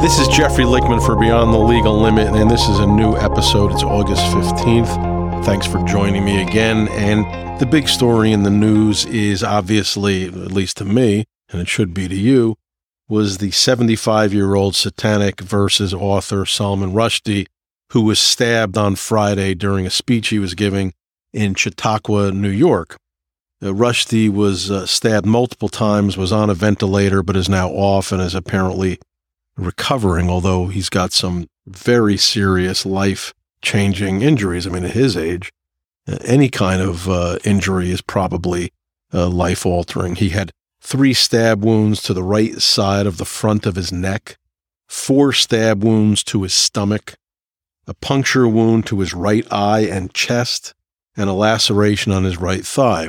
This is Jeffrey Lichtman for Beyond the Legal Limit, and this is a new episode. It's August 15th. Thanks for joining me again. And the big story in the news is obviously, at least to me, and it should be to you, was the 75 year old satanic verses author Salman Rushdie, who was stabbed on Friday during a speech he was giving in Chautauqua, New York. Uh, Rushdie was uh, stabbed multiple times, was on a ventilator, but is now off and is apparently recovering, although he's got some very serious life changing injuries. I mean, at his age, uh, any kind of uh, injury is probably uh, life altering. He had three stab wounds to the right side of the front of his neck, four stab wounds to his stomach, a puncture wound to his right eye and chest, and a laceration on his right thigh.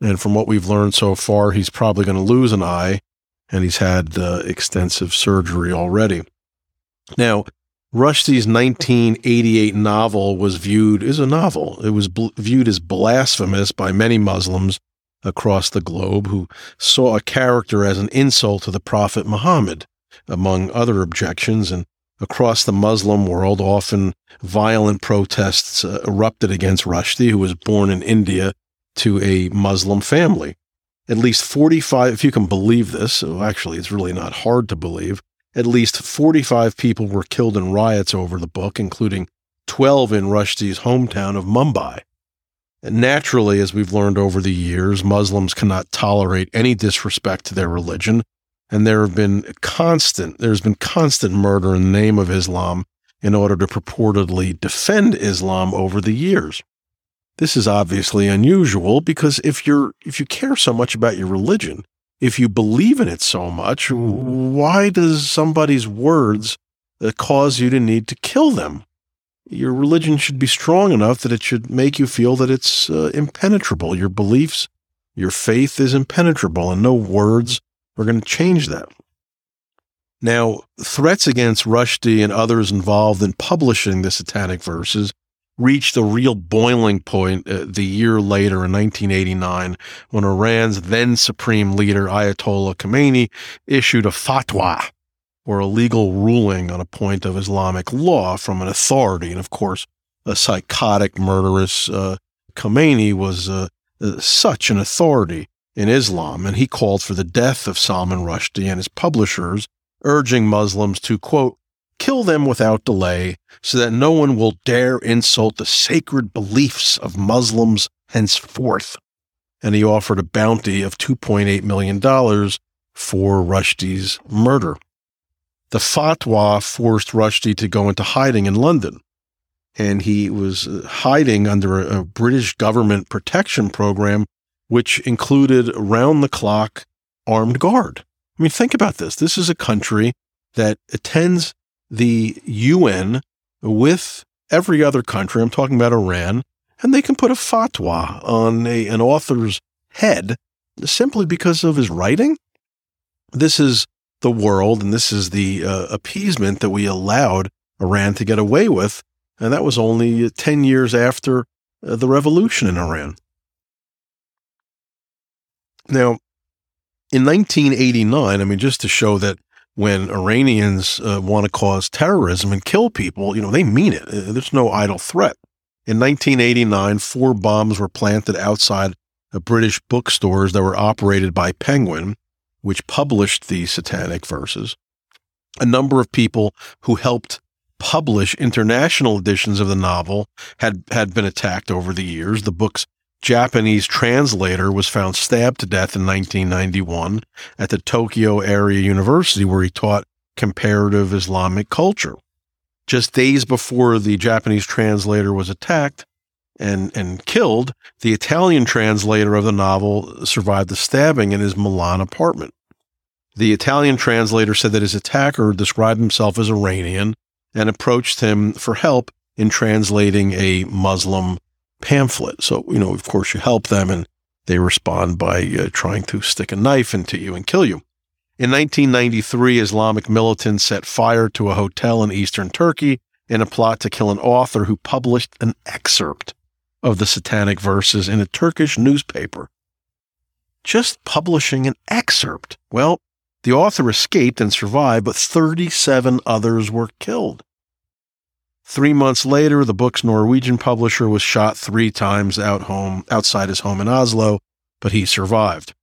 And from what we've learned so far, he's probably going to lose an eye, and he's had uh, extensive surgery already. Now, Rushdie's 1988 novel was viewed as a novel. It was bl- viewed as blasphemous by many Muslims across the globe who saw a character as an insult to the Prophet Muhammad, among other objections. And across the Muslim world, often violent protests uh, erupted against Rushdie, who was born in India to a Muslim family. At least 45, if you can believe this, actually, it's really not hard to believe, at least 45 people were killed in riots over the book, including 12 in Rushdie's hometown of Mumbai. And naturally, as we've learned over the years, Muslims cannot tolerate any disrespect to their religion, and there have been constant there's been constant murder in the name of Islam in order to purportedly defend Islam over the years. This is obviously unusual because if you're if you care so much about your religion, if you believe in it so much, why does somebody's words uh, cause you to need to kill them? Your religion should be strong enough that it should make you feel that it's uh, impenetrable. Your beliefs, your faith is impenetrable, and no words are going to change that. Now, threats against Rushdie and others involved in publishing the Satanic Verses reached a real boiling point uh, the year later in 1989 when Iran's then supreme leader Ayatollah Khomeini issued a fatwa or a legal ruling on a point of Islamic law from an authority. And of course, a psychotic, murderous uh, Khomeini was uh, uh such an authority in Islam, and he called for the death of Salman Rushdie and his publishers, urging Muslims to, quote, kill them without delay so that no one will dare insult the sacred beliefs of Muslims henceforth. And he offered a bounty of $2.8 million for Rushdie's murder. The fatwa forced Rushdie to go into hiding in London. And he was uh, hiding under a, British government protection program, which included round the clock armed guard. I mean, think about this. This is a country that attends the UN with every other country. I'm talking about Iran, and they can put a fatwa on a, an author's head simply because of his writing. This is the world, and this is the uh, appeasement that we allowed Iran to get away with. And that was only 10 years after uh, the revolution in Iran. Now, in 1989, I mean, just to show that when Iranians uh, want to cause terrorism and kill people, you know, they mean it. Uh, there's no idle threat. In 1989, four bombs were planted outside of British bookstores that were operated by Penguin, which published the Satanic Verses. A number of people who helped publish international editions of the novel had, had been attacked over the years. The book's Japanese translator was found stabbed to death in 1991 at the Tokyo Area University, where he taught comparative Islamic culture. Just days before the Japanese translator was attacked and, and killed, the Italian translator of the novel survived the stabbing in his Milan apartment. The Italian translator said that his attacker described himself as Iranian and approached him for help in translating a Muslim pamphlet. So, you know, of course, you help them and they respond by uh, trying to stick a knife into you and kill you. In 1993, Islamic militants set fire to a hotel in eastern Turkey in a plot to kill an author who published an excerpt of the satanic verses in a Turkish newspaper. Just publishing an excerpt. Well, The author escaped and survived, but 37 others were killed. Three months later, the book's Norwegian publisher was shot three times out home, outside his home in Oslo, but he survived.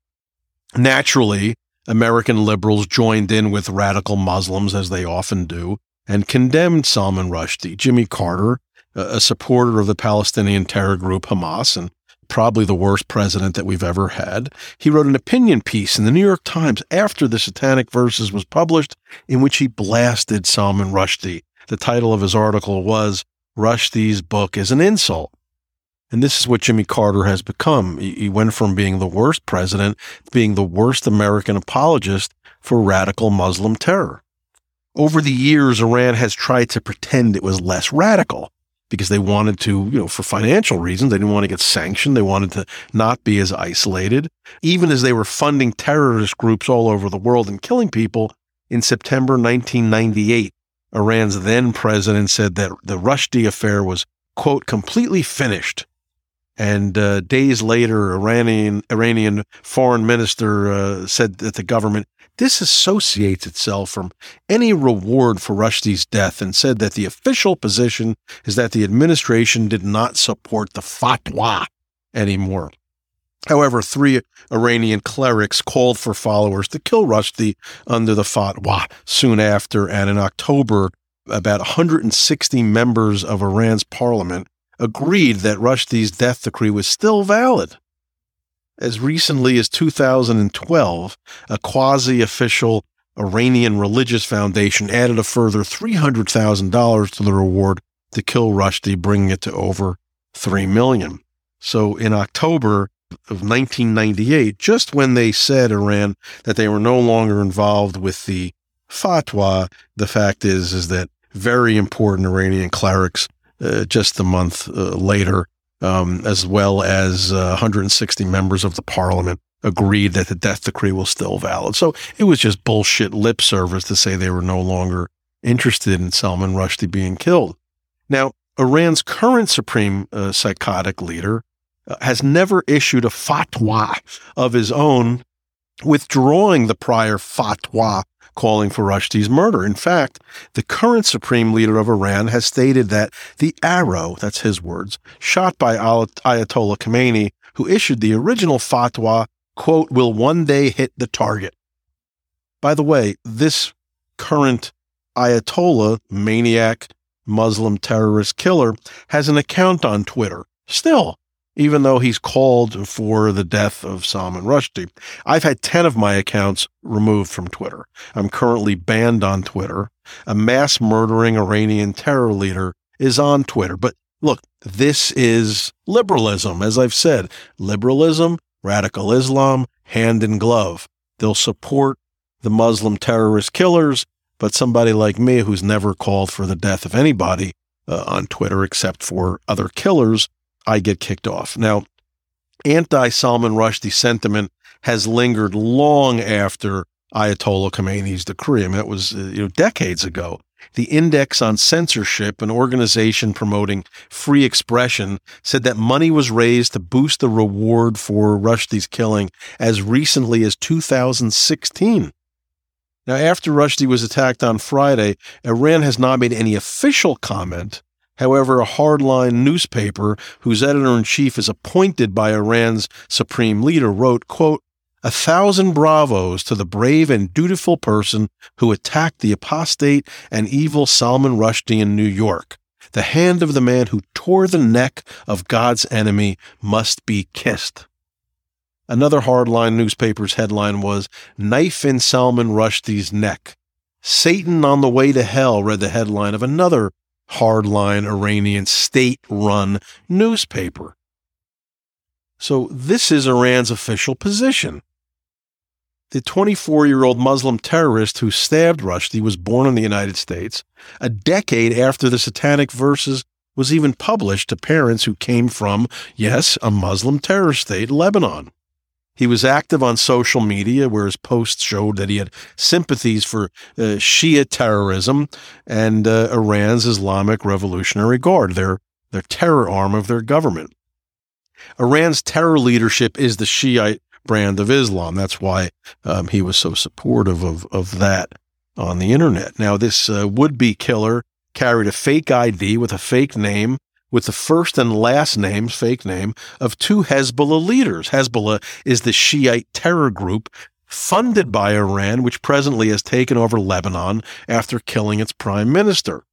Naturally, American liberals joined in with radical Muslims, as they often do, and condemned Salman Rushdie. Jimmy Carter, a supporter of the Palestinian terror group Hamas and probably the worst president that we've ever had, he wrote an opinion piece in the New York Times after the Satanic Verses was published in which he blasted Salman Rushdie. The title of his article was Rushdie's book is an insult. And this is what Jimmy Carter has become. He went from being the worst president to being the worst American apologist for radical Muslim terror. Over the years, Iran has tried to pretend it was less radical because they wanted to, you know, for financial reasons. They didn't want to get sanctioned. They wanted to not be as isolated. Even as they were funding terrorist groups all over the world and killing people, in September 1998, Iran's then president said that the Rushdie affair was, quote, completely finished and uh, days later, Iranian Iranian foreign minister uh, said that the government disassociates itself from any reward for Rushdie's death and said that the official position is that the administration did not support the fatwa anymore. However, three Iranian clerics called for followers to kill Rushdie under the fatwa soon after, and in October, about 160 members of Iran's parliament agreed that Rushdie's death decree was still valid. As recently as 2012, a quasi official Iranian religious foundation added a further $300,000 to the reward to kill Rushdie, bringing it to over 3 million. So in October of 1998, just when they said Iran that they were no longer involved with the fatwa, the fact is is that very important Iranian clerics uh, just a month uh, later, um, as well as uh, 160 members of the parliament agreed that the death decree was still valid. So it was just bullshit lip service to say they were no longer interested in Salman Rushdie being killed. Now, Iran's current supreme uh, psychotic leader has never issued a fatwa of his own, withdrawing the prior fatwa calling for Rushdie's murder. In fact, the current supreme leader of Iran has stated that the arrow, that's his words, shot by Ayatollah Khomeini, who issued the original fatwa, quote, will one day hit the target. By the way, this current Ayatollah, maniac, Muslim terrorist killer, has an account on Twitter. Still, even though he's called for the death of Salman Rushdie. I've had 10 of my accounts removed from Twitter. I'm currently banned on Twitter. A mass murdering Iranian terror leader is on Twitter. But look, this is liberalism. As I've said, liberalism, radical Islam, hand in glove. They'll support the Muslim terrorist killers, but somebody like me who's never called for the death of anybody uh, on Twitter except for other killers I get kicked off. Now, anti Salman Rushdie sentiment has lingered long after Ayatollah Khomeini's decree. I mean, that was uh, you know decades ago. The Index on Censorship, an organization promoting free expression, said that money was raised to boost the reward for Rushdie's killing as recently as 2016. Now, after Rushdie was attacked on Friday, Iran has not made any official comment However, a hardline newspaper whose editor in chief is appointed by Iran's supreme leader wrote, quote, a thousand bravos to the brave and dutiful person who attacked the apostate and evil Salman Rushdie in New York. The hand of the man who tore the neck of God's enemy must be kissed. Another hardline newspaper's headline was Knife in Salman Rushdie's Neck. Satan on the way to hell read the headline of another hardline Iranian state run newspaper. So, this is Iran's official position. The 24 year old Muslim terrorist who stabbed Rushdie was born in the United States a decade after the Satanic Verses was even published to parents who came from, yes, a Muslim terror state, Lebanon. He was active on social media, where his posts showed that he had sympathies for uh, Shia terrorism and uh, Iran's Islamic Revolutionary Guard, their, their terror arm of their government. Iran's terror leadership is the Shiite brand of Islam. That's why um, he was so supportive of, of that on the internet. Now, this uh, would be killer carried a fake ID with a fake name, with the first and last names, fake name, of two Hezbollah leaders. Hezbollah is the Shiite terror group funded by Iran, which presently has taken over Lebanon after killing its prime minister.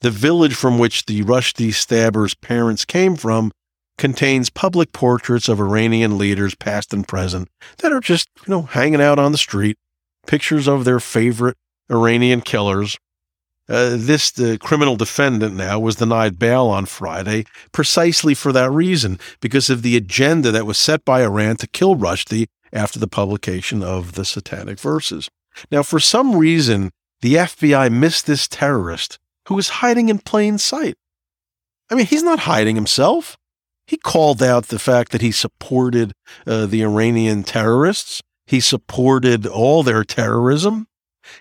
The village from which the Rushdie stabbers' parents came from contains public portraits of Iranian leaders, past and present, that are just, you know, hanging out on the street, pictures of their favorite Iranian killers. Uh, this the criminal defendant now was denied bail on Friday precisely for that reason, because of the agenda that was set by Iran to kill Rushdie after the publication of the Satanic Verses. Now, for some reason, the FBI missed this terrorist who was hiding in plain sight. I mean, he's not hiding himself. He called out the fact that he supported uh, the Iranian terrorists. He supported all their terrorism.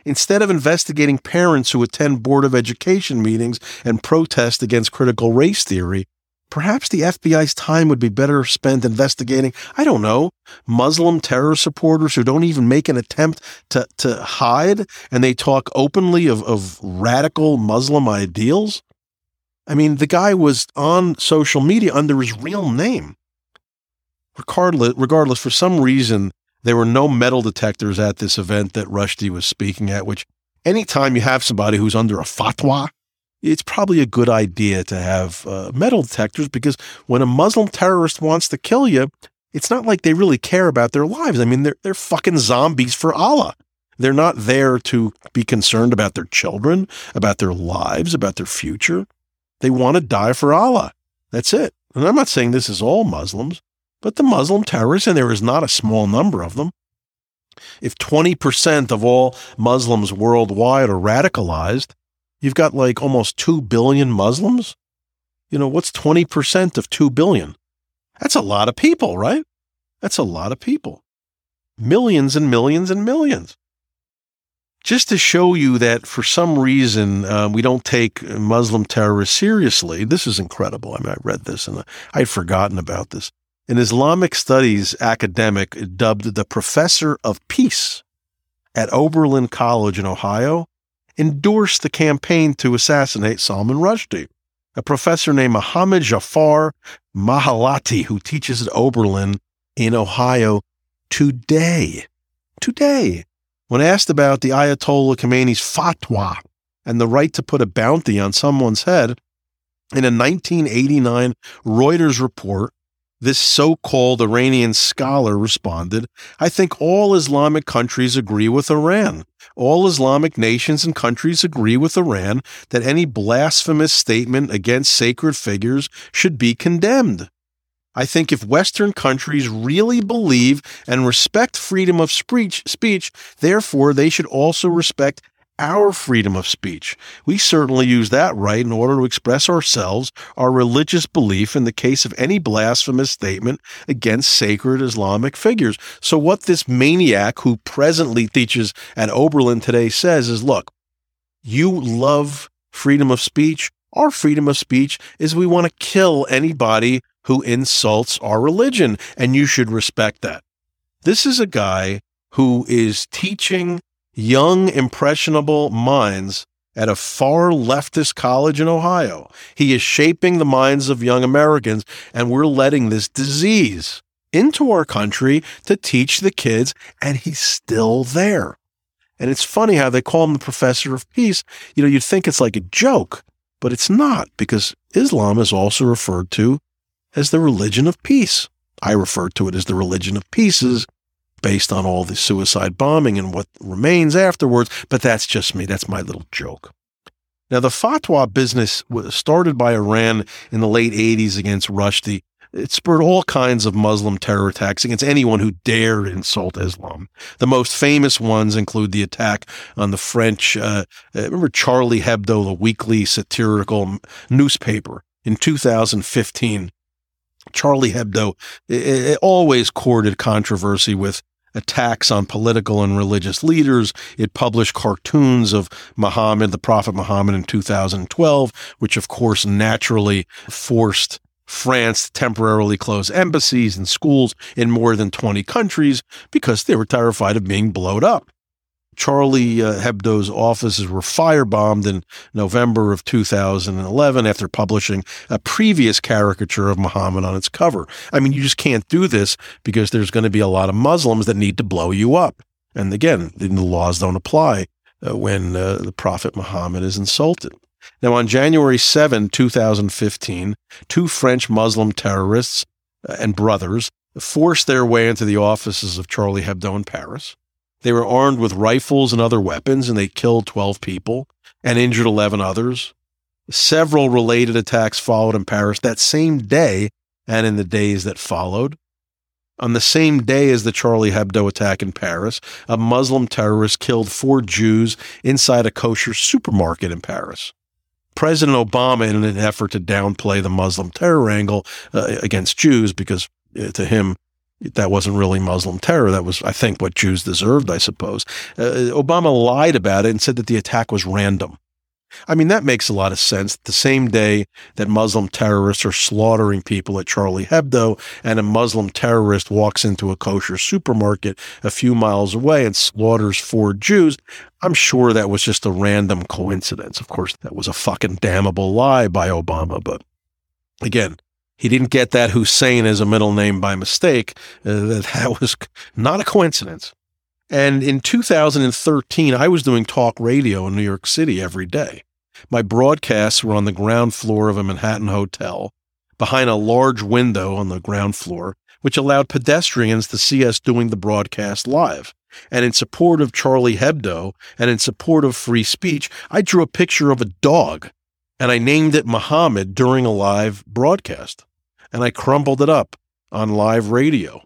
Instead of investigating parents who attend Board of Education meetings and protest against critical race theory, Perhaps the FBI's time would be better spent investigating, I don't know, Muslim terror supporters who don't even make an attempt to, to hide and they talk openly of, of radical Muslim ideals. I mean, the guy was on social media under his real name. Regardless, regardless, for some reason, there were no metal detectors at this event that Rushdie was speaking at, which anytime you have somebody who's under a fatwa, it's probably a good idea to have uh, metal detectors because when a Muslim terrorist wants to kill you, it's not like they really care about their lives. I mean, they're they're fucking zombies for Allah. They're not there to be concerned about their children, about their lives, about their future. They want to die for Allah. That's it. And I'm not saying this is all Muslims, but the Muslim terrorists, and there is not a small number of them. If 20% of all Muslims worldwide are radicalized, You've got like almost 2 billion Muslims. You know, what's 20% of 2 billion? That's a lot of people, right? That's a lot of people. Millions and millions and millions. Just to show you that for some reason uh, we don't take Muslim terrorists seriously, this is incredible. I mean, I read this and I'd forgotten about this. An Islamic studies academic dubbed the professor of peace at Oberlin College in Ohio endorsed the campaign to assassinate Salman Rushdie. A professor named Mohammed Jafar Mahallati, who teaches at Oberlin in Ohio today, today, when asked about the Ayatollah Khomeini's fatwa and the right to put a bounty on someone's head, in a 1989 Reuters report, this so called Iranian scholar responded I think all Islamic countries agree with Iran. All Islamic nations and countries agree with Iran that any blasphemous statement against sacred figures should be condemned. I think if Western countries really believe and respect freedom of speech, speech, therefore they should also respect our freedom of speech. We certainly use that right in order to express ourselves, our religious belief in the case of any blasphemous statement against sacred Islamic figures. So, what this maniac who presently teaches at Oberlin today says is look, you love freedom of speech. Our freedom of speech is we want to kill anybody who insults our religion, and you should respect that. This is a guy who is teaching young, impressionable minds at a far leftist college in Ohio. He is shaping the minds of young Americans, and we're letting this disease into our country to teach the kids, and he's still there. And it's funny how they call him the professor of peace. You know, you'd think it's like a joke, but it's not because Islam is also referred to as the religion of peace. I refer to it as the religion of pieces based on all the suicide bombing and what remains afterwards, but that's just me. That's my little joke. Now, the fatwa business was started by Iran in the late 80s against Rushdie. It spurred all kinds of Muslim terror attacks against anyone who dared insult Islam. The most famous ones include the attack on the French, uh, uh remember Charlie Hebdo, the weekly satirical newspaper in 2015. Charlie Hebdo it, it always courted controversy with attacks on political and religious leaders. It published cartoons of Muhammad, the Prophet Muhammad in 2012, which of course naturally forced France to temporarily close embassies and schools in more than 20 countries because they were terrified of being blown up. Charlie uh, Hebdo's offices were firebombed in November of 2011 after publishing a previous caricature of Muhammad on its cover. I mean, you just can't do this because there's going to be a lot of Muslims that need to blow you up. And again, the laws don't apply uh, when uh, the Prophet Muhammad is insulted. Now, on January 7, 2015, two French Muslim terrorists uh, and brothers forced their way into the offices of Charlie Hebdo in Paris. They were armed with rifles and other weapons, and they killed 12 people and injured 11 others. Several related attacks followed in Paris that same day and in the days that followed. On the same day as the Charlie Hebdo attack in Paris, a Muslim terrorist killed four Jews inside a kosher supermarket in Paris. President Obama, in an effort to downplay the Muslim terror angle uh, against Jews, because uh, to him, that wasn't really Muslim terror. That was, I think, what Jews deserved, I suppose. Uh, Obama lied about it and said that the attack was random. I mean, that makes a lot of sense. The same day that Muslim terrorists are slaughtering people at Charlie Hebdo, and a Muslim terrorist walks into a kosher supermarket a few miles away and slaughters four Jews, I'm sure that was just a random coincidence. Of course, that was a fucking damnable lie by Obama, but again, he didn't get that Hussein as a middle name by mistake. Uh, that was not a coincidence. And in 2013, I was doing talk radio in New York City every day. My broadcasts were on the ground floor of a Manhattan hotel, behind a large window on the ground floor, which allowed pedestrians to see us doing the broadcast live. And in support of Charlie Hebdo and in support of free speech, I drew a picture of a dog and I named it Muhammad during a live broadcast. And I crumpled it up on live radio.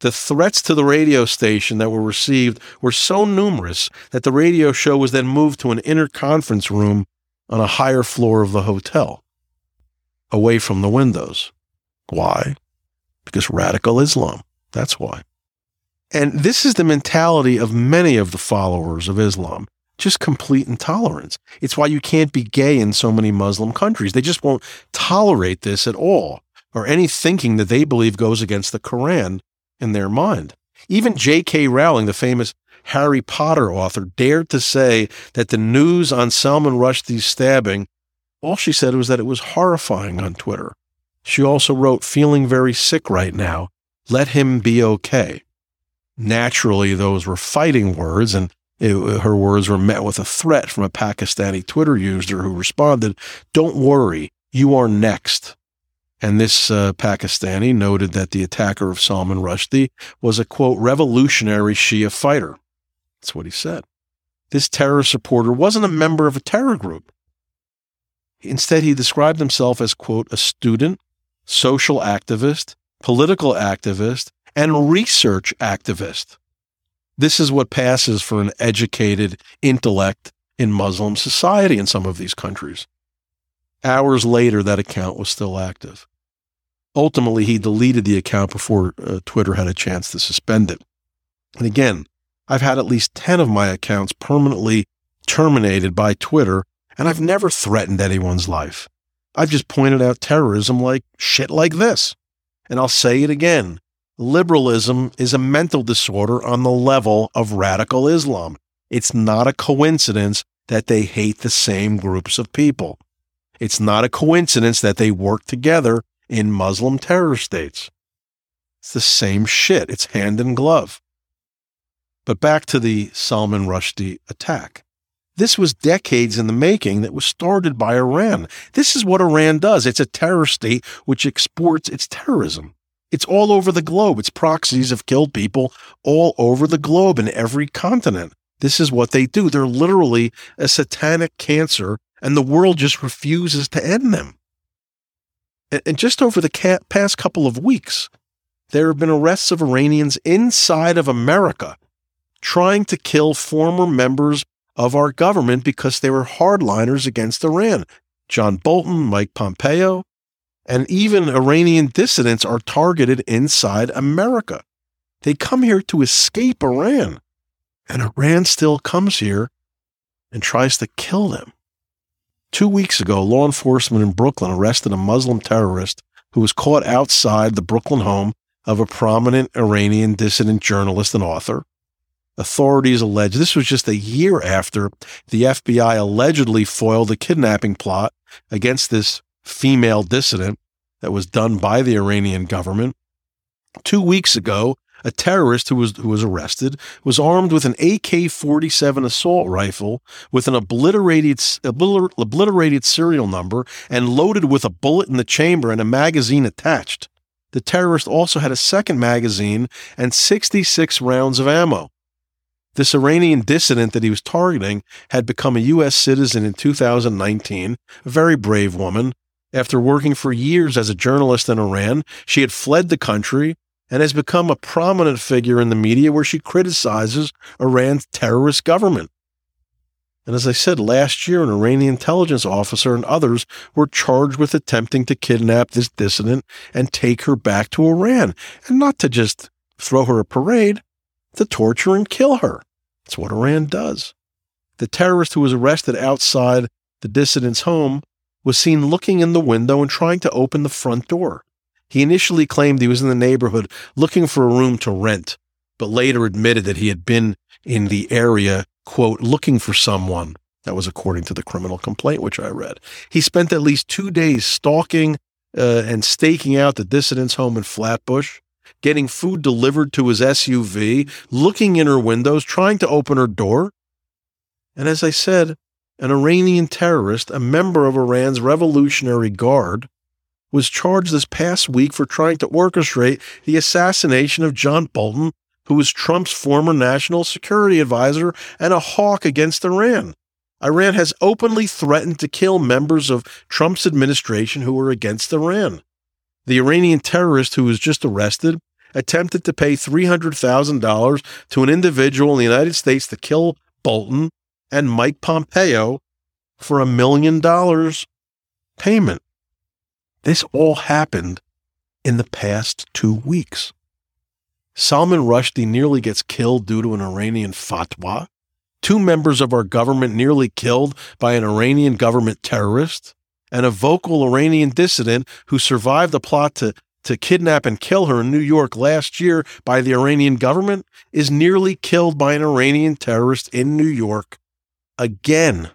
The threats to the radio station that were received were so numerous that the radio show was then moved to an inner conference room on a higher floor of the hotel, away from the windows. Why? Because radical Islam. That's why. And this is the mentality of many of the followers of Islam just complete intolerance. It's why you can't be gay in so many Muslim countries. They just won't tolerate this at all, or any thinking that they believe goes against the Quran in their mind. Even J.K. Rowling, the famous Harry Potter author, dared to say that the news on Salman Rushdie's stabbing, all she said was that it was horrifying on Twitter. She also wrote, feeling very sick right now. Let him be okay. Naturally, those were fighting words, and it, her words were met with a threat from a Pakistani Twitter user who responded, Don't worry, you are next. And this uh, Pakistani noted that the attacker of Salman Rushdie was a quote, revolutionary Shia fighter. That's what he said. This terror supporter wasn't a member of a terror group. Instead, he described himself as, quote, a student, social activist, political activist, and research activist. This is what passes for an educated intellect in Muslim society in some of these countries. Hours later, that account was still active. Ultimately, he deleted the account before uh, Twitter had a chance to suspend it. And again, I've had at least 10 of my accounts permanently terminated by Twitter, and I've never threatened anyone's life. I've just pointed out terrorism like shit like this. And I'll say it again liberalism is a mental disorder on the level of radical Islam. It's not a coincidence that they hate the same groups of people. It's not a coincidence that they work together in Muslim terror states. It's the same shit. It's hand in glove. But back to the Salman Rushdie attack. This was decades in the making that was started by Iran. This is what Iran does. It's a terror state which exports its terrorism. It's all over the globe. Its proxies have killed people all over the globe in every continent. This is what they do. They're literally a satanic cancer and the world just refuses to end them. And just over the past couple of weeks, there have been arrests of Iranians inside of America trying to kill former members of our government because they were hardliners against Iran. John Bolton, Mike Pompeo, and even Iranian dissidents are targeted inside America. They come here to escape Iran, and Iran still comes here and tries to kill them. Two weeks ago, law enforcement in Brooklyn arrested a Muslim terrorist who was caught outside the Brooklyn home of a prominent Iranian dissident journalist and author. Authorities allege this was just a year after the FBI allegedly foiled a kidnapping plot against this female dissident that was done by the Iranian government. Two weeks ago, a terrorist who was who was arrested was armed with an AK-47 assault rifle with an obliterated obliterated serial number and loaded with a bullet in the chamber and a magazine attached. The terrorist also had a second magazine and 66 rounds of ammo. This Iranian dissident that he was targeting had become a U.S. citizen in 2019, a very brave woman. After working for years as a journalist in Iran, she had fled the country and has become a prominent figure in the media where she criticizes Iran's terrorist government. And as I said last year, an Iranian intelligence officer and others were charged with attempting to kidnap this dissident and take her back to Iran, and not to just throw her a parade, to torture and kill her. That's what Iran does. The terrorist who was arrested outside the dissident's home was seen looking in the window and trying to open the front door. He initially claimed he was in the neighborhood looking for a room to rent, but later admitted that he had been in the area, quote, looking for someone. That was according to the criminal complaint, which I read. He spent at least two days stalking uh, and staking out the dissident's home in Flatbush getting food delivered to his SUV, looking in her windows, trying to open her door. And as I said, an Iranian terrorist, a member of Iran's Revolutionary Guard, was charged this past week for trying to orchestrate the assassination of John Bolton, who was Trump's former national security advisor and a hawk against Iran. Iran has openly threatened to kill members of Trump's administration who were against Iran. The Iranian terrorist who was just arrested attempted to pay $300,000 to an individual in the United States to kill Bolton and Mike Pompeo for a million dollars payment. This all happened in the past two weeks. Salman Rushdie nearly gets killed due to an Iranian fatwa. Two members of our government nearly killed by an Iranian government terrorist and a vocal Iranian dissident who survived a plot to, to kidnap and kill her in New York last year by the Iranian government, is nearly killed by an Iranian terrorist in New York again.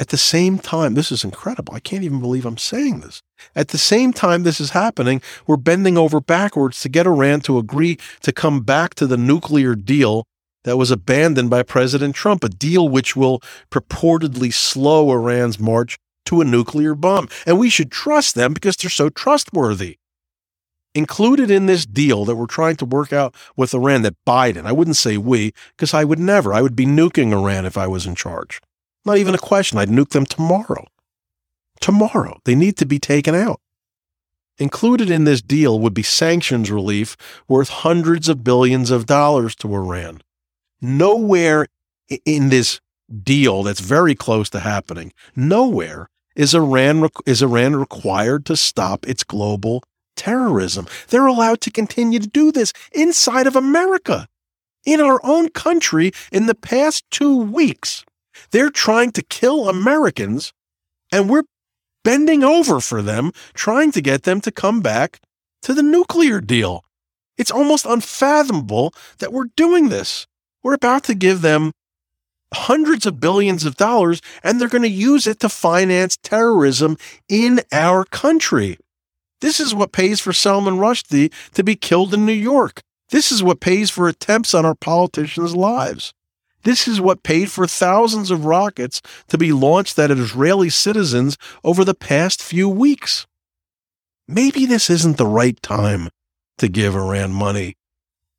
At the same time, this is incredible. I can't even believe I'm saying this. At the same time this is happening, we're bending over backwards to get Iran to agree to come back to the nuclear deal that was abandoned by President Trump, a deal which will purportedly slow Iran's march to a nuclear bomb. And we should trust them because they're so trustworthy. Included in this deal that we're trying to work out with Iran, that Biden, I wouldn't say we, because I would never, I would be nuking Iran if I was in charge. Not even a question. I'd nuke them tomorrow. Tomorrow. They need to be taken out. Included in this deal would be sanctions relief worth hundreds of billions of dollars to Iran. Nowhere in this deal that's very close to happening, nowhere is Iran is Iran required to stop its global terrorism? They're allowed to continue to do this inside of America. In our own country in the past 2 weeks, they're trying to kill Americans and we're bending over for them trying to get them to come back to the nuclear deal. It's almost unfathomable that we're doing this. We're about to give them hundreds of billions of dollars and they're going to use it to finance terrorism in our country. This is what pays for Salman Rushdie to be killed in New York. This is what pays for attempts on our politicians' lives. This is what paid for thousands of rockets to be launched at Israeli citizens over the past few weeks. Maybe this isn't the right time to give Iran money.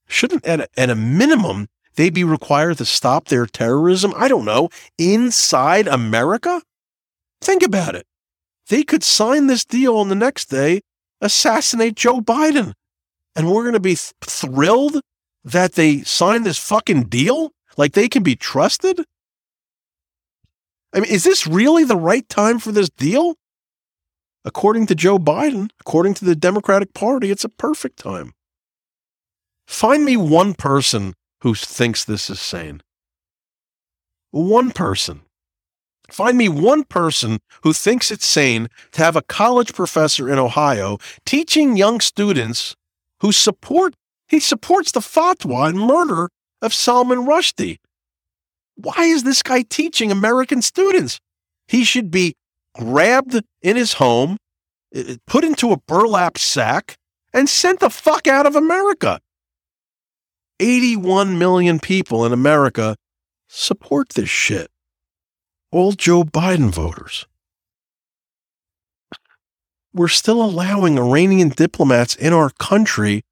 Shouldn't, at a, at a minimum, they be required to stop their terrorism? I don't know, inside America? Think about it. They could sign this deal and the next day assassinate Joe Biden. And we're going to be th- thrilled that they signed this fucking deal? Like they can be trusted? I mean, is this really the right time for this deal? According to Joe Biden, according to the Democratic Party, it's a perfect time. Find me one person who thinks this is sane. One person. Find me one person who thinks it's sane to have a college professor in Ohio teaching young students who support he supports the fatwa and murder of Salman Rushdie. Why is this guy teaching American students? He should be grabbed in his home, put into a burlap sack, and sent the fuck out of America. 81 million people in America support this shit. All Joe Biden voters. We're still allowing Iranian diplomats in our country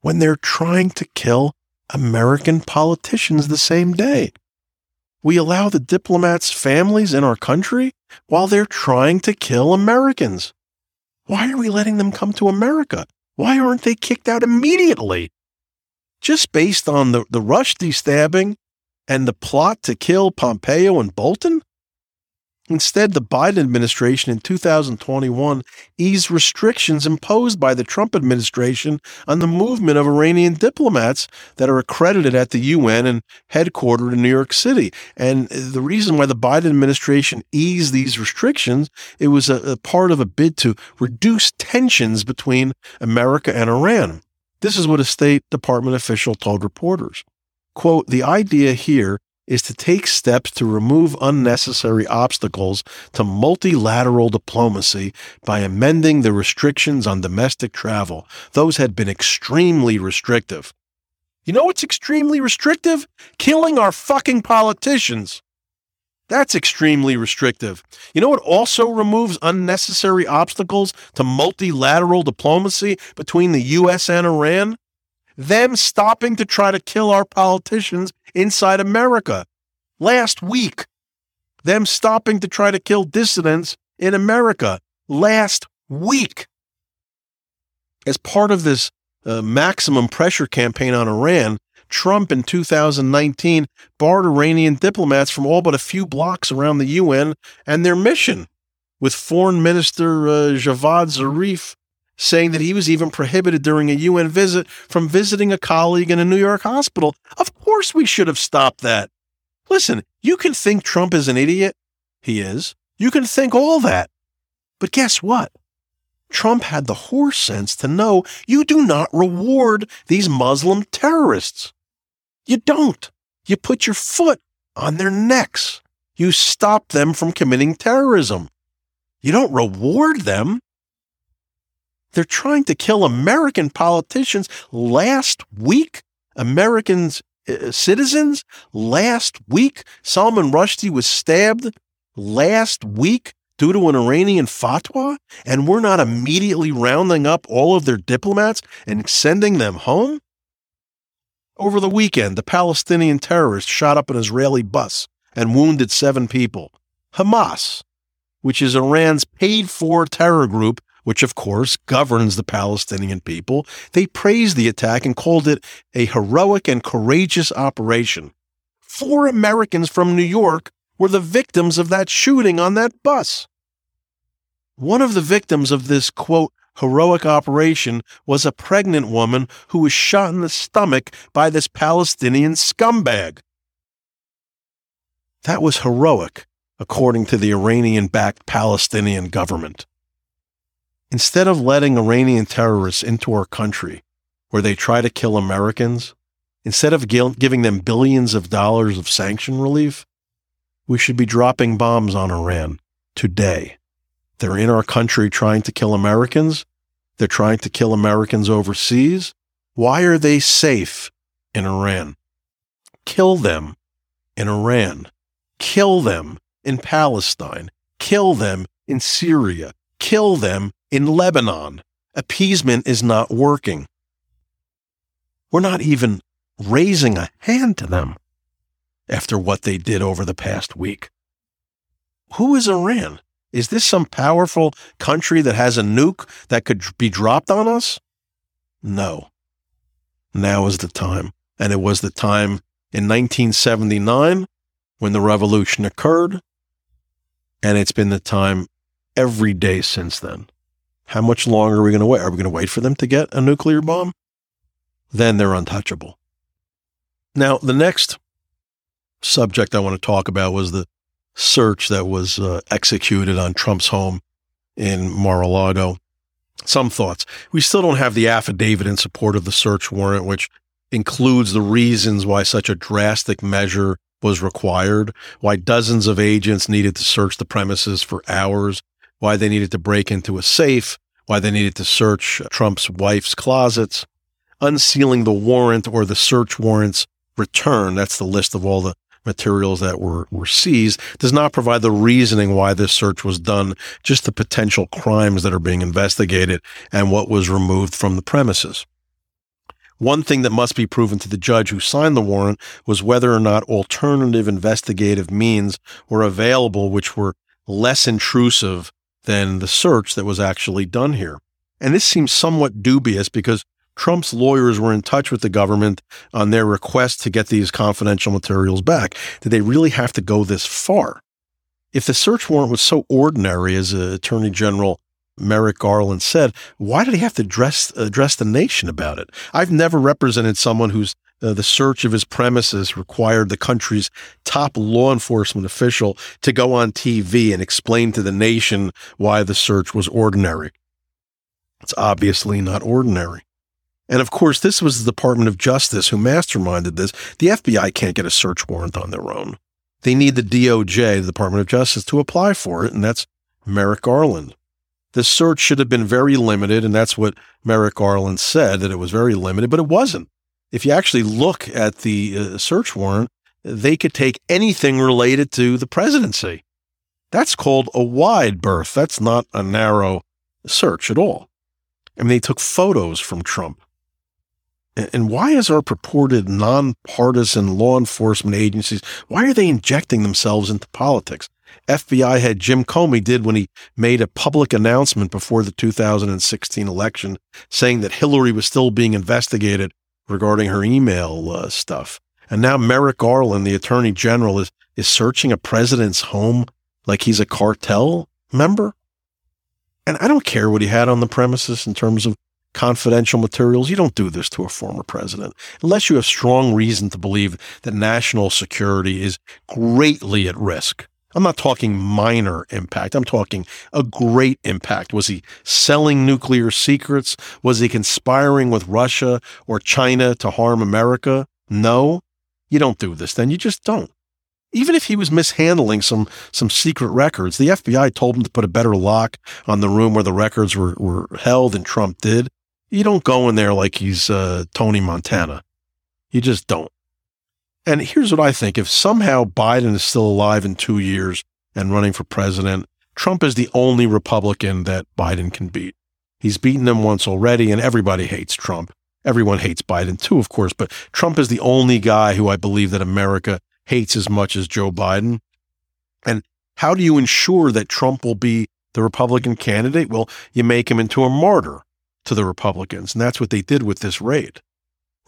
when they're trying to kill American politicians the same day. We allow the diplomats' families in our country while they're trying to kill Americans. Why are we letting them come to America? Why aren't they kicked out immediately? Just based on the, the Rushdie stabbing and the plot to kill Pompeo and Bolton? Instead, the Biden administration in 2021 eased restrictions imposed by the Trump administration on the movement of Iranian diplomats that are accredited at the UN and headquartered in New York City. And the reason why the Biden administration eased these restrictions, it was a, a part of a bid to reduce tensions between America and Iran. This is what a State Department official told reporters. Quote, the idea here is to take steps to remove unnecessary obstacles to multilateral diplomacy by amending the restrictions on domestic travel. Those had been extremely restrictive. You know what's extremely restrictive? Killing our fucking politicians. That's extremely restrictive. You know what also removes unnecessary obstacles to multilateral diplomacy between the U.S. and Iran? Them stopping to try to kill our politicians inside America. Last week, them stopping to try to kill dissidents in America. Last week. As part of this uh, maximum pressure campaign on Iran, Trump in 2019 barred Iranian diplomats from all but a few blocks around the UN and their mission, with Foreign Minister uh, Javad Zarif saying that he was even prohibited during a UN visit from visiting a colleague in a New York hospital. Of course, we should have stopped that. Listen, you can think Trump is an idiot. He is. You can think all that. But guess what? Trump had the horse sense to know you do not reward these Muslim terrorists. You don't. You put your foot on their necks. You stop them from committing terrorism. You don't reward them. They're trying to kill American politicians last week. Americans, uh, citizens, last week. Salman Rushdie was stabbed last week due to an Iranian fatwa, and we're not immediately rounding up all of their diplomats and sending them home? Over the weekend, the Palestinian terrorists shot up an Israeli bus and wounded seven people. Hamas, which is Iran's paid for terror group, which of course governs the Palestinian people, they praised the attack and called it a heroic and courageous operation. Four Americans from New York were the victims of that shooting on that bus. One of the victims of this, quote, heroic operation was a pregnant woman who was shot in the stomach by this Palestinian scumbag. That was heroic, according to the Iranian backed Palestinian government. Instead of letting Iranian terrorists into our country where they try to kill Americans, instead of giving them billions of dollars of sanction relief, we should be dropping bombs on Iran today. They're in our country trying to kill Americans. They're trying to kill Americans overseas. Why are they safe in Iran? Kill them in Iran. Kill them in Palestine. Kill them in Syria. Kill them in Lebanon, appeasement is not working. We're not even raising a hand to them after what they did over the past week. Who is Iran? Is this some powerful country that has a nuke that could be dropped on us? No. Now is the time. And it was the time in 1979 when the revolution occurred. And it's been the time every day since then. How much longer are we going to wait? Are we going to wait for them to get a nuclear bomb? Then they're untouchable. Now, the next subject I want to talk about was the search that was uh, executed on Trump's home in Mar-a-Lago. Some thoughts. We still don't have the affidavit in support of the search warrant, which includes the reasons why such a drastic measure was required, why dozens of agents needed to search the premises for hours, why they needed to break into a safe, why they needed to search Trump's wife's closets. Unsealing the warrant or the search warrant's return, that's the list of all the materials that were, were seized, does not provide the reasoning why this search was done, just the potential crimes that are being investigated and what was removed from the premises. One thing that must be proven to the judge who signed the warrant was whether or not alternative investigative means were available, which were less intrusive than the search that was actually done here. And this seems somewhat dubious because Trump's lawyers were in touch with the government on their request to get these confidential materials back. Did they really have to go this far? If the search warrant was so ordinary, as Attorney General Merrick Garland said, why did he have to address, address the nation about it? I've never represented someone whose uh, the search of his premises required the country's top law enforcement official to go on TV and explain to the nation why the search was ordinary. It's obviously not ordinary. And of course, this was the Department of Justice who masterminded this. The FBI can't get a search warrant on their own. They need the DOJ, the Department of Justice, to apply for it, and that's Merrick Garland the search should have been very limited. And that's what Merrick Garland said, that it was very limited, but it wasn't. If you actually look at the uh, search warrant, they could take anything related to the presidency. That's called a wide berth. That's not a narrow search at all. I mean, they took photos from Trump. And why is our purported nonpartisan law enforcement agencies, why are they injecting themselves into politics? FBI head Jim Comey did when he made a public announcement before the 2016 election saying that Hillary was still being investigated regarding her email uh, stuff. And now Merrick Garland, the attorney general, is, is searching a president's home like he's a cartel member. And I don't care what he had on the premises in terms of confidential materials. You don't do this to a former president unless you have strong reason to believe that national security is greatly at risk. I'm not talking minor impact. I'm talking a great impact. Was he selling nuclear secrets? Was he conspiring with Russia or China to harm America? No, you don't do this then. You just don't. Even if he was mishandling some some secret records, the FBI told him to put a better lock on the room where the records were, were held and Trump did. You don't go in there like he's uh, Tony Montana. You just don't. And here's what I think if somehow Biden is still alive in two years and running for president, Trump is the only Republican that Biden can beat. He's beaten him once already, and everybody hates Trump. Everyone hates Biden too, of course, but Trump is the only guy who I believe that America hates as much as Joe Biden. And how do you ensure that Trump will be the Republican candidate? Well, you make him into a martyr to the Republicans. And that's what they did with this raid.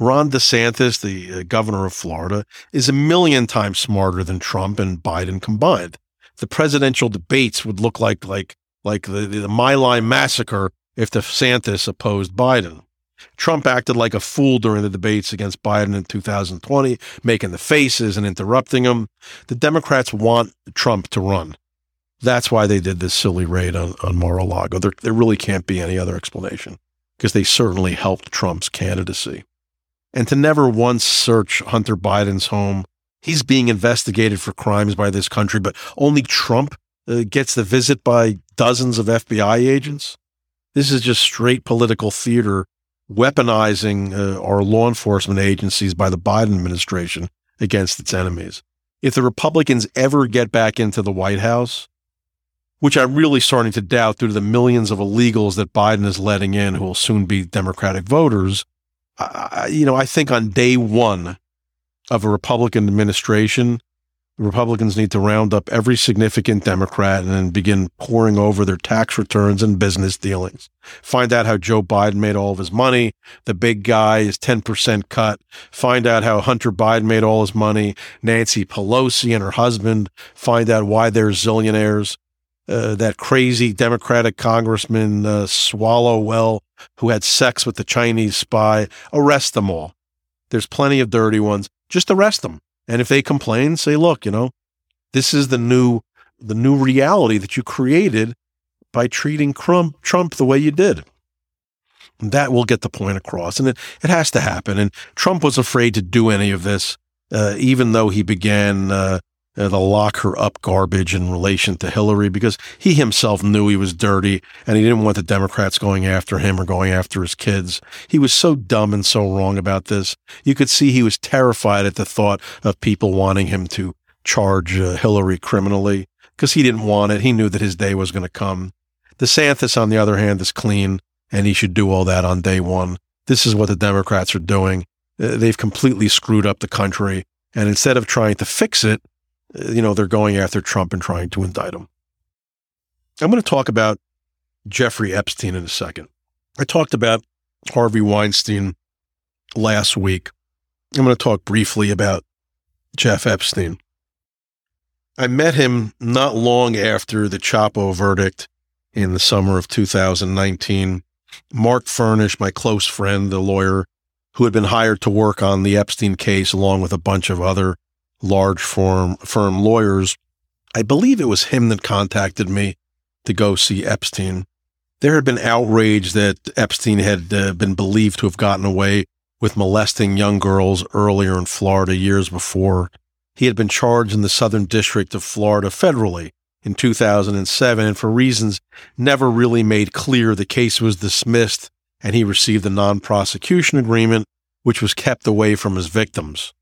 Ron DeSantis, the uh, governor of Florida, is a million times smarter than Trump and Biden combined. The presidential debates would look like like like the, the Lai massacre if DeSantis opposed Biden. Trump acted like a fool during the debates against Biden in 2020, making the faces and interrupting him. The Democrats want Trump to run. That's why they did this silly raid on, on Mar-a-Lago. There, there really can't be any other explanation because they certainly helped Trump's candidacy and to never once search Hunter Biden's home. He's being investigated for crimes by this country, but only Trump uh, gets the visit by dozens of FBI agents. This is just straight political theater, weaponizing uh, our law enforcement agencies by the Biden administration against its enemies. If the Republicans ever get back into the White House, which I'm really starting to doubt due to the millions of illegals that Biden is letting in who will soon be Democratic voters, I, you know, I think on day one of a Republican administration, Republicans need to round up every significant Democrat and then begin poring over their tax returns and business dealings. Find out how Joe Biden made all of his money. The big guy is 10% cut. Find out how Hunter Biden made all his money. Nancy Pelosi and her husband. Find out why they're zillionaires. Uh, that crazy Democratic Congressman uh, Swalwell who had sex with the Chinese spy, arrest them all. There's plenty of dirty ones. Just arrest them. And if they complain, say, look, you know, This is the new the new reality that you created by treating Trump, Trump the way you did. That will get the point across. And it, it has to happen. And Trump was afraid to do any of this, uh, even though he began uh, uh, the lock her up garbage in relation to Hillary, because he himself knew he was dirty and he didn't want the Democrats going after him or going after his kids. He was so dumb and so wrong about this. You could see he was terrified at the thought of people wanting him to charge uh, Hillary criminally because he didn't want it. He knew that his day was going to come. DeSantis, on the other hand, is clean and he should do all that on day one. This is what the Democrats are doing. Uh, they've completely screwed up the country. And instead of trying to fix it, you know, they're going after Trump and trying to indict him. I'm going to talk about Jeffrey Epstein in a second. I talked about Harvey Weinstein last week. I'm going to talk briefly about Jeff Epstein. I met him not long after the Chapo verdict in the summer of 2019. Mark Fernich, my close friend, the lawyer who had been hired to work on the Epstein case along with a bunch of other large firm, firm lawyers, I believe it was him that contacted me to go see Epstein. There had been outrage that Epstein had uh, been believed to have gotten away with molesting young girls earlier in Florida years before. He had been charged in the Southern District of Florida federally in 2007, and for reasons never really made clear, the case was dismissed and he received a non prosecution agreement, which was kept away from his victims.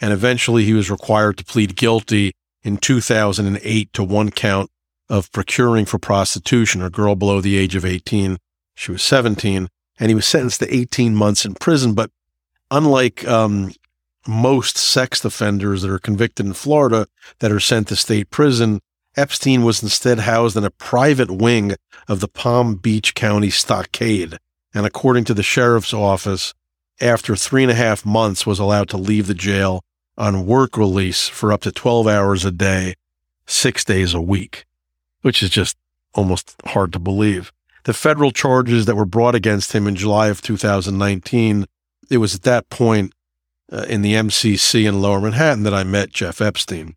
And eventually he was required to plead guilty in 2008 to one count of procuring for prostitution a girl below the age of 18. She was 17, and he was sentenced to 18 months in prison. But unlike um, most sex offenders that are convicted in Florida that are sent to state prison, Epstein was instead housed in a private wing of the Palm Beach County Stockade, and according to the sheriff's office, after three and a half months was allowed to leave the jail on work release for up to 12 hours a day, six days a week, which is just almost hard to believe. The federal charges that were brought against him in July of 2019, it was at that point uh, in the MCC in Lower Manhattan that I met Jeff Epstein.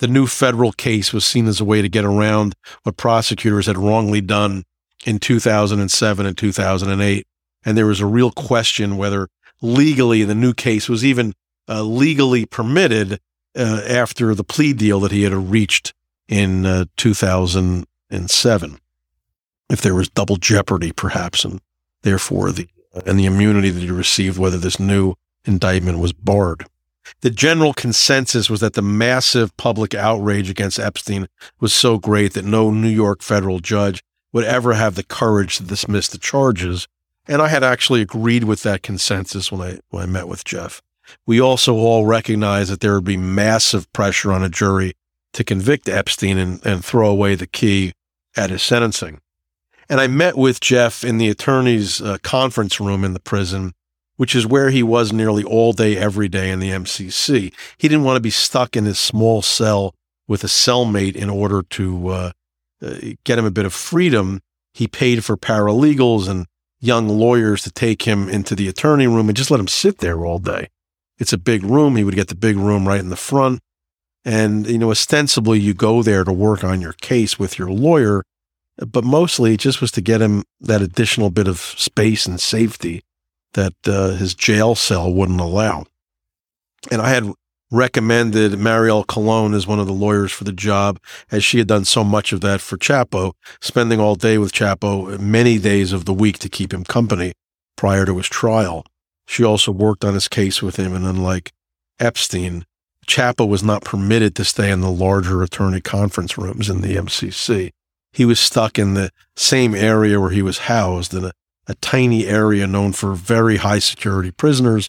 The new federal case was seen as a way to get around what prosecutors had wrongly done in 2007 and 2008. And there was a real question whether legally the new case was even uh, legally permitted uh, after the plea deal that he had reached in uh, 2007. If there was double jeopardy, perhaps, and therefore the and the immunity that he received, whether this new indictment was barred. The general consensus was that the massive public outrage against Epstein was so great that no New York federal judge would ever have the courage to dismiss the charges. And I had actually agreed with that consensus when I, when I met with Jeff. We also all recognized that there would be massive pressure on a jury to convict Epstein and, and throw away the key at his sentencing. And I met with Jeff in the attorney's uh, conference room in the prison which is where he was nearly all day, every day in the MCC. He didn't want to be stuck in his small cell with a cellmate in order to uh, uh, get him a bit of freedom. He paid for paralegals and young lawyers to take him into the attorney room and just let him sit there all day. It's a big room. He would get the big room right in the front. And, you know, ostensibly you go there to work on your case with your lawyer, but mostly it just was to get him that additional bit of space and safety that uh, his jail cell wouldn't allow. And I had recommended Mariel Colón as one of the lawyers for the job, as she had done so much of that for Chapo, spending all day with Chapo many days of the week to keep him company prior to his trial. She also worked on his case with him, and unlike Epstein, Chapo was not permitted to stay in the larger attorney conference rooms in the MCC. He was stuck in the same area where he was housed in a a tiny area known for very high security prisoners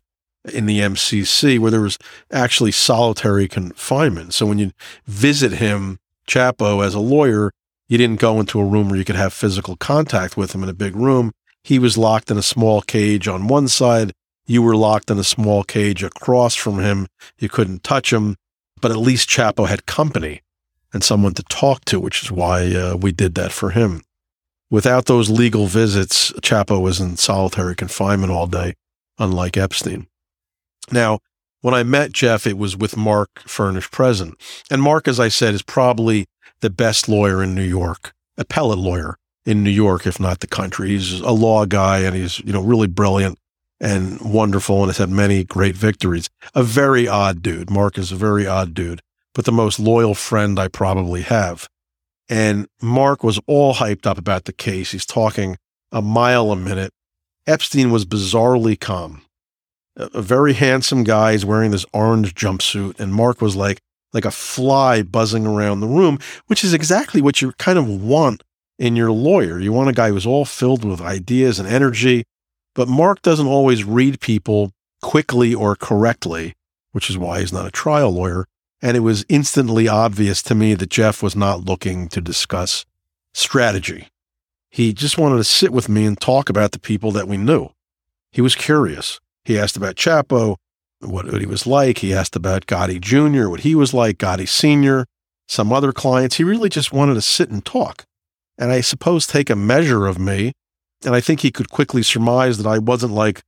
in the MCC where there was actually solitary confinement. So when you visit him, Chapo, as a lawyer, you didn't go into a room where you could have physical contact with him in a big room. He was locked in a small cage on one side. You were locked in a small cage across from him. You couldn't touch him, but at least Chapo had company and someone to talk to, which is why uh, we did that for him. Without those legal visits, Chapo was in solitary confinement all day, unlike Epstein. Now, When I met Jeff, it was with Mark Fernich present. And Mark, as I said, is probably the best lawyer in New York, appellate lawyer in New York, if not the country. He's a law guy and he's, you know, really brilliant and wonderful and has had many great victories. A very odd dude. Mark is a very odd dude, but the most loyal friend I probably have. And Mark was all hyped up about the case. He's talking a mile a minute. Epstein was bizarrely calm. A, very handsome guy. He's wearing this orange jumpsuit. And Mark was like, like a fly buzzing around the room, which is exactly what you kind of want in your lawyer. You want a guy who's all filled with ideas and energy. But Mark doesn't always read people quickly or correctly, which is why he's not a trial lawyer. And it was instantly obvious to me that Jeff was not looking to discuss strategy. He just wanted to sit with me and talk about the people that we knew. He was curious. He asked about Chapo, what, what he was like. He asked about Gotti Jr., what he was like, Gotti Sr., some other clients. He really just wanted to sit and talk. And I suppose take a measure of me. And I think he could quickly surmise that I wasn't like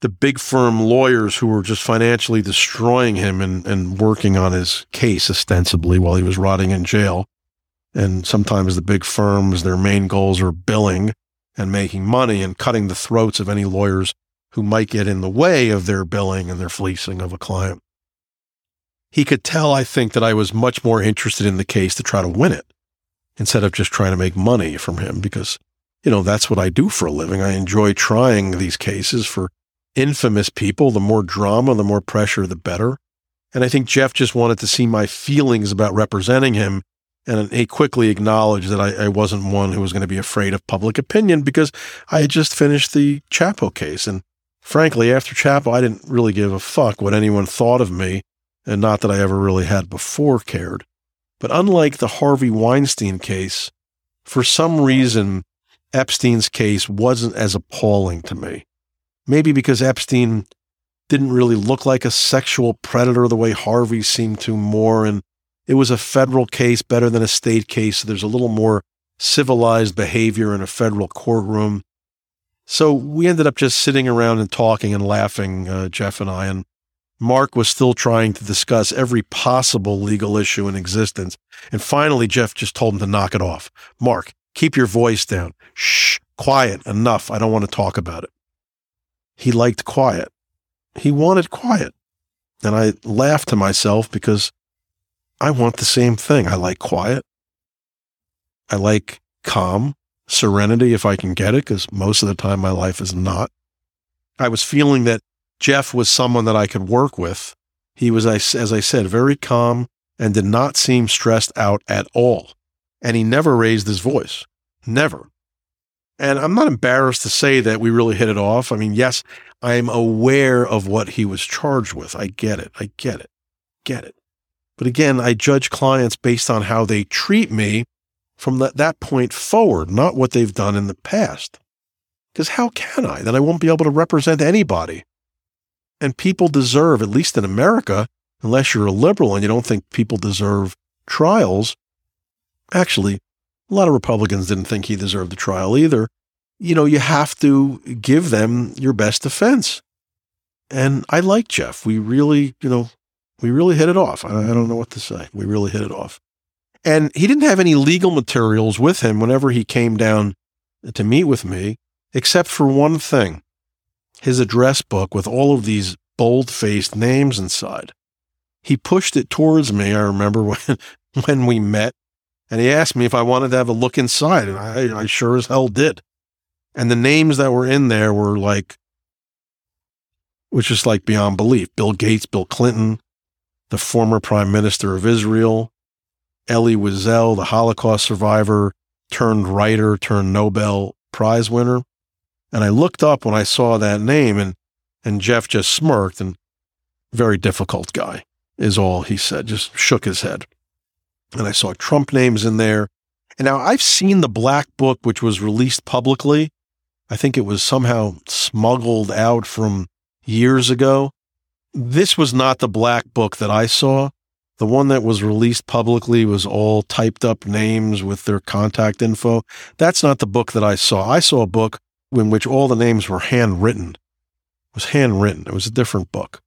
the big firm lawyers who were just financially destroying him and, and working on his case ostensibly while he was rotting in jail. And sometimes the big firms, their main goals are billing and making money and cutting the throats of any lawyers who might get in the way of their billing and their fleecing of a client. He could tell, I think, that I was much more interested in the case to try to win it instead of just trying to make money from him because, you know, that's what I do for a living. I enjoy trying these cases for infamous people. The more drama, the more pressure, the better. And I think Jeff just wanted to see my feelings about representing him. And he quickly acknowledged that I, I wasn't one who was going to be afraid of public opinion because I had just finished the Chapo case. And frankly, after Chapo, I didn't really give a fuck what anyone thought of me. And not that I ever really had before cared. But unlike the Harvey Weinstein case, for some reason, Epstein's case wasn't as appalling to me. Maybe because Epstein didn't really look like a sexual predator the way Harvey seemed to more. And it was a federal case better than a state case. So there's a little more civilized behavior in a federal courtroom. So we ended up just sitting around and talking and laughing, uh, Jeff and I. And Mark was still trying to discuss every possible legal issue in existence. And finally, Jeff just told him to knock it off. Mark, keep your voice down. Shh, quiet, enough. I don't want to talk about it. He liked quiet. He wanted quiet. And I laughed to myself because I want the same thing. I like quiet. I like calm, serenity if I can get it, because most of the time my life is not. I was feeling that Jeff was someone that I could work with. He was, as I said, very calm and did not seem stressed out at all. And he never raised his voice. Never. And I'm not embarrassed to say that we really hit it off. I mean, yes, I'm aware of what he was charged with. I get it. I get it. Get it. But again, I judge clients based on how they treat me from that, point forward, not what they've done in the past. Because how can I? Then I won't be able to represent anybody. And people deserve, at least in America, unless you're a liberal and you don't think people deserve trials. Actually, a lot of Republicans didn't think he deserved the trial either. You know, you have to give them your best defense. And I like Jeff. We really, you know, we really hit it off. I, don't know what to say. We really hit it off. And he didn't have any legal materials with him whenever he came down to meet with me, except for one thing his address book with all of these bold faced names inside. He pushed it towards me, I remember when, when we met, and he asked me if I wanted to have a look inside, and I, I sure as hell did. And the names that were in there were like, which is like beyond belief Bill Gates, Bill Clinton, the former prime minister of Israel, Elie Wiesel, the Holocaust survivor turned writer turned Nobel Prize winner. And I looked up when I saw that name and, and Jeff just smirked and very difficult guy is all he said, just shook his head and I saw Trump names in there. And now I've seen the black book, which was released publicly. I think it was somehow smuggled out from years ago. This was not the black book that I saw. The one that was released publicly was all typed up names with their contact info. That's not the book that I saw. I saw a book in which all the names were handwritten. It was handwritten. It was a different book.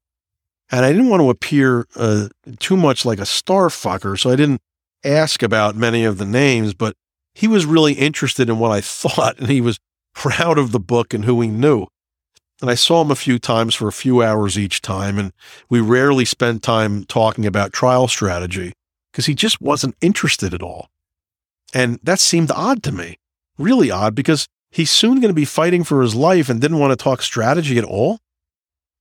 And I didn't want to appear uh, too much like a star fucker, so I didn't ask about many of the names, but he was really interested in what I thought, and he was proud of the book and who he knew. And I saw him a few times for a few hours each time, and we rarely spent time talking about trial strategy because he just wasn't interested at all. And that seemed odd to me, really odd, because he's soon going to be fighting for his life and didn't want to talk strategy at all.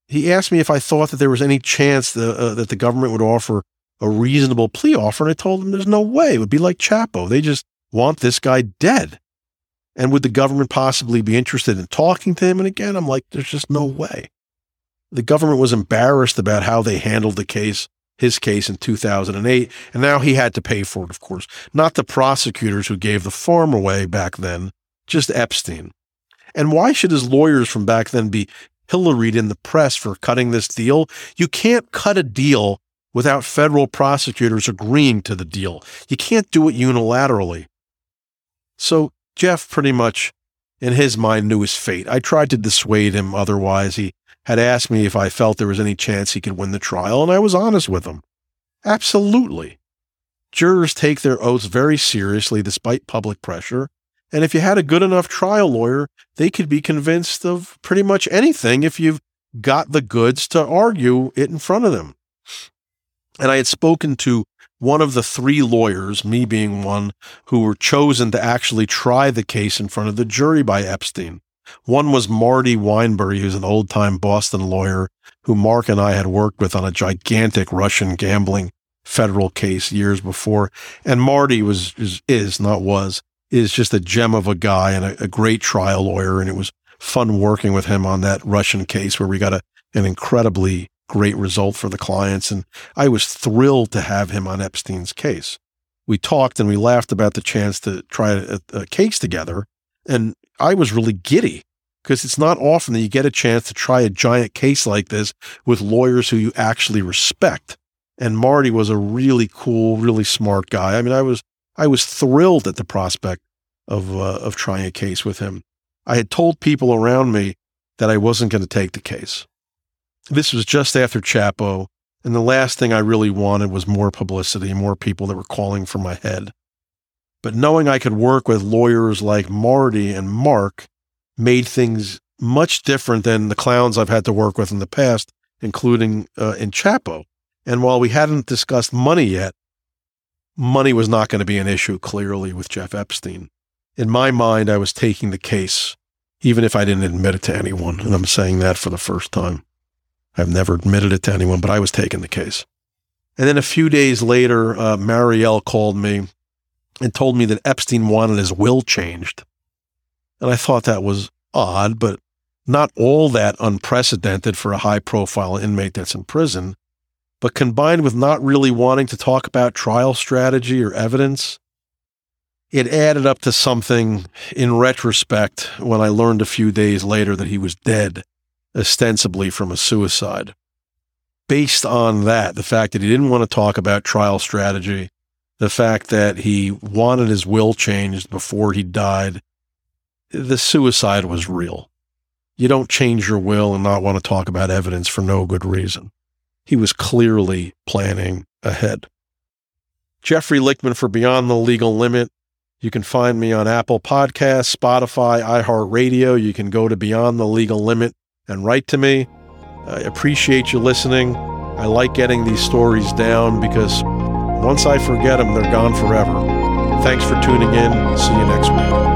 He asked me if I thought that there was any chance the, uh, that the government would offer a reasonable plea offer, and I told them there's no way. It would be like Chapo. They just want this guy dead. And would the government possibly be interested in talking to him? And again, I'm like, there's just no way. The government was embarrassed about how they handled the case, his case in 2008, and now he had to pay for it, of course. Not the prosecutors who gave the farm away back then, just Epstein. And why should his lawyers from back then be pilloried in the press for cutting this deal? You can't cut a deal without federal prosecutors agreeing to the deal. You can't do it unilaterally. So Jeff pretty much, in his mind, knew his fate. I tried to dissuade him otherwise. He had asked me if I felt there was any chance he could win the trial, and I was honest with him. Absolutely. Jurors take their oaths very seriously despite public pressure. And if you had a good enough trial lawyer, they could be convinced of pretty much anything if you've got the goods to argue it in front of them. And I had spoken to one of the three lawyers, me being one, who were chosen to actually try the case in front of the jury by Epstein. One was Marty Weinberg, who's an old time Boston lawyer who Mark and I had worked with on a gigantic Russian gambling federal case years before. And Marty was, is, is not was, is just a gem of a guy and a, a great trial lawyer. And it was fun working with him on that Russian case where we got a, an incredibly great result for the clients. And I was thrilled to have him on Epstein's case. We talked and we laughed about the chance to try a, a case together. And I was really giddy because it's not often that you get a chance to try a giant case like this with lawyers who you actually respect. And Marty was a really cool, really smart guy. I mean, I was I was thrilled at the prospect of uh, of trying a case with him. I had told people around me that I wasn't going to take the case. This was just after Chapo, and the last thing I really wanted was more publicity, more people that were calling for my head. But knowing I could work with lawyers like Marty and Mark made things much different than the clowns I've had to work with in the past, including uh, in Chapo. And while we hadn't discussed money yet, money was not going to be an issue clearly with Jeff Epstein. In my mind, I was taking the case, even if I didn't admit it to anyone. And I'm saying that for the first time. I've never admitted it to anyone, but I was taking the case. And then a few days later, uh, Mariel called me and told me that Epstein wanted his will changed. And I thought that was odd, but not all that unprecedented for a high profile inmate that's in prison. But combined with not really wanting to talk about trial strategy or evidence, it added up to something in retrospect when I learned a few days later that he was dead ostensibly from a suicide. Based on that, the fact that he didn't want to talk about trial strategy, the fact that he wanted his will changed before he died, the suicide was real. You don't change your will and not want to talk about evidence for no good reason. He was clearly planning ahead. Jeffrey Lichtman for Beyond the Legal Limit. You can find me on Apple Podcasts, Spotify, iHeartRadio. You can go to Beyond the Legal Limit and write to me. I appreciate you listening. I like getting these stories down because once I forget them, they're gone forever. Thanks for tuning in. See you next week.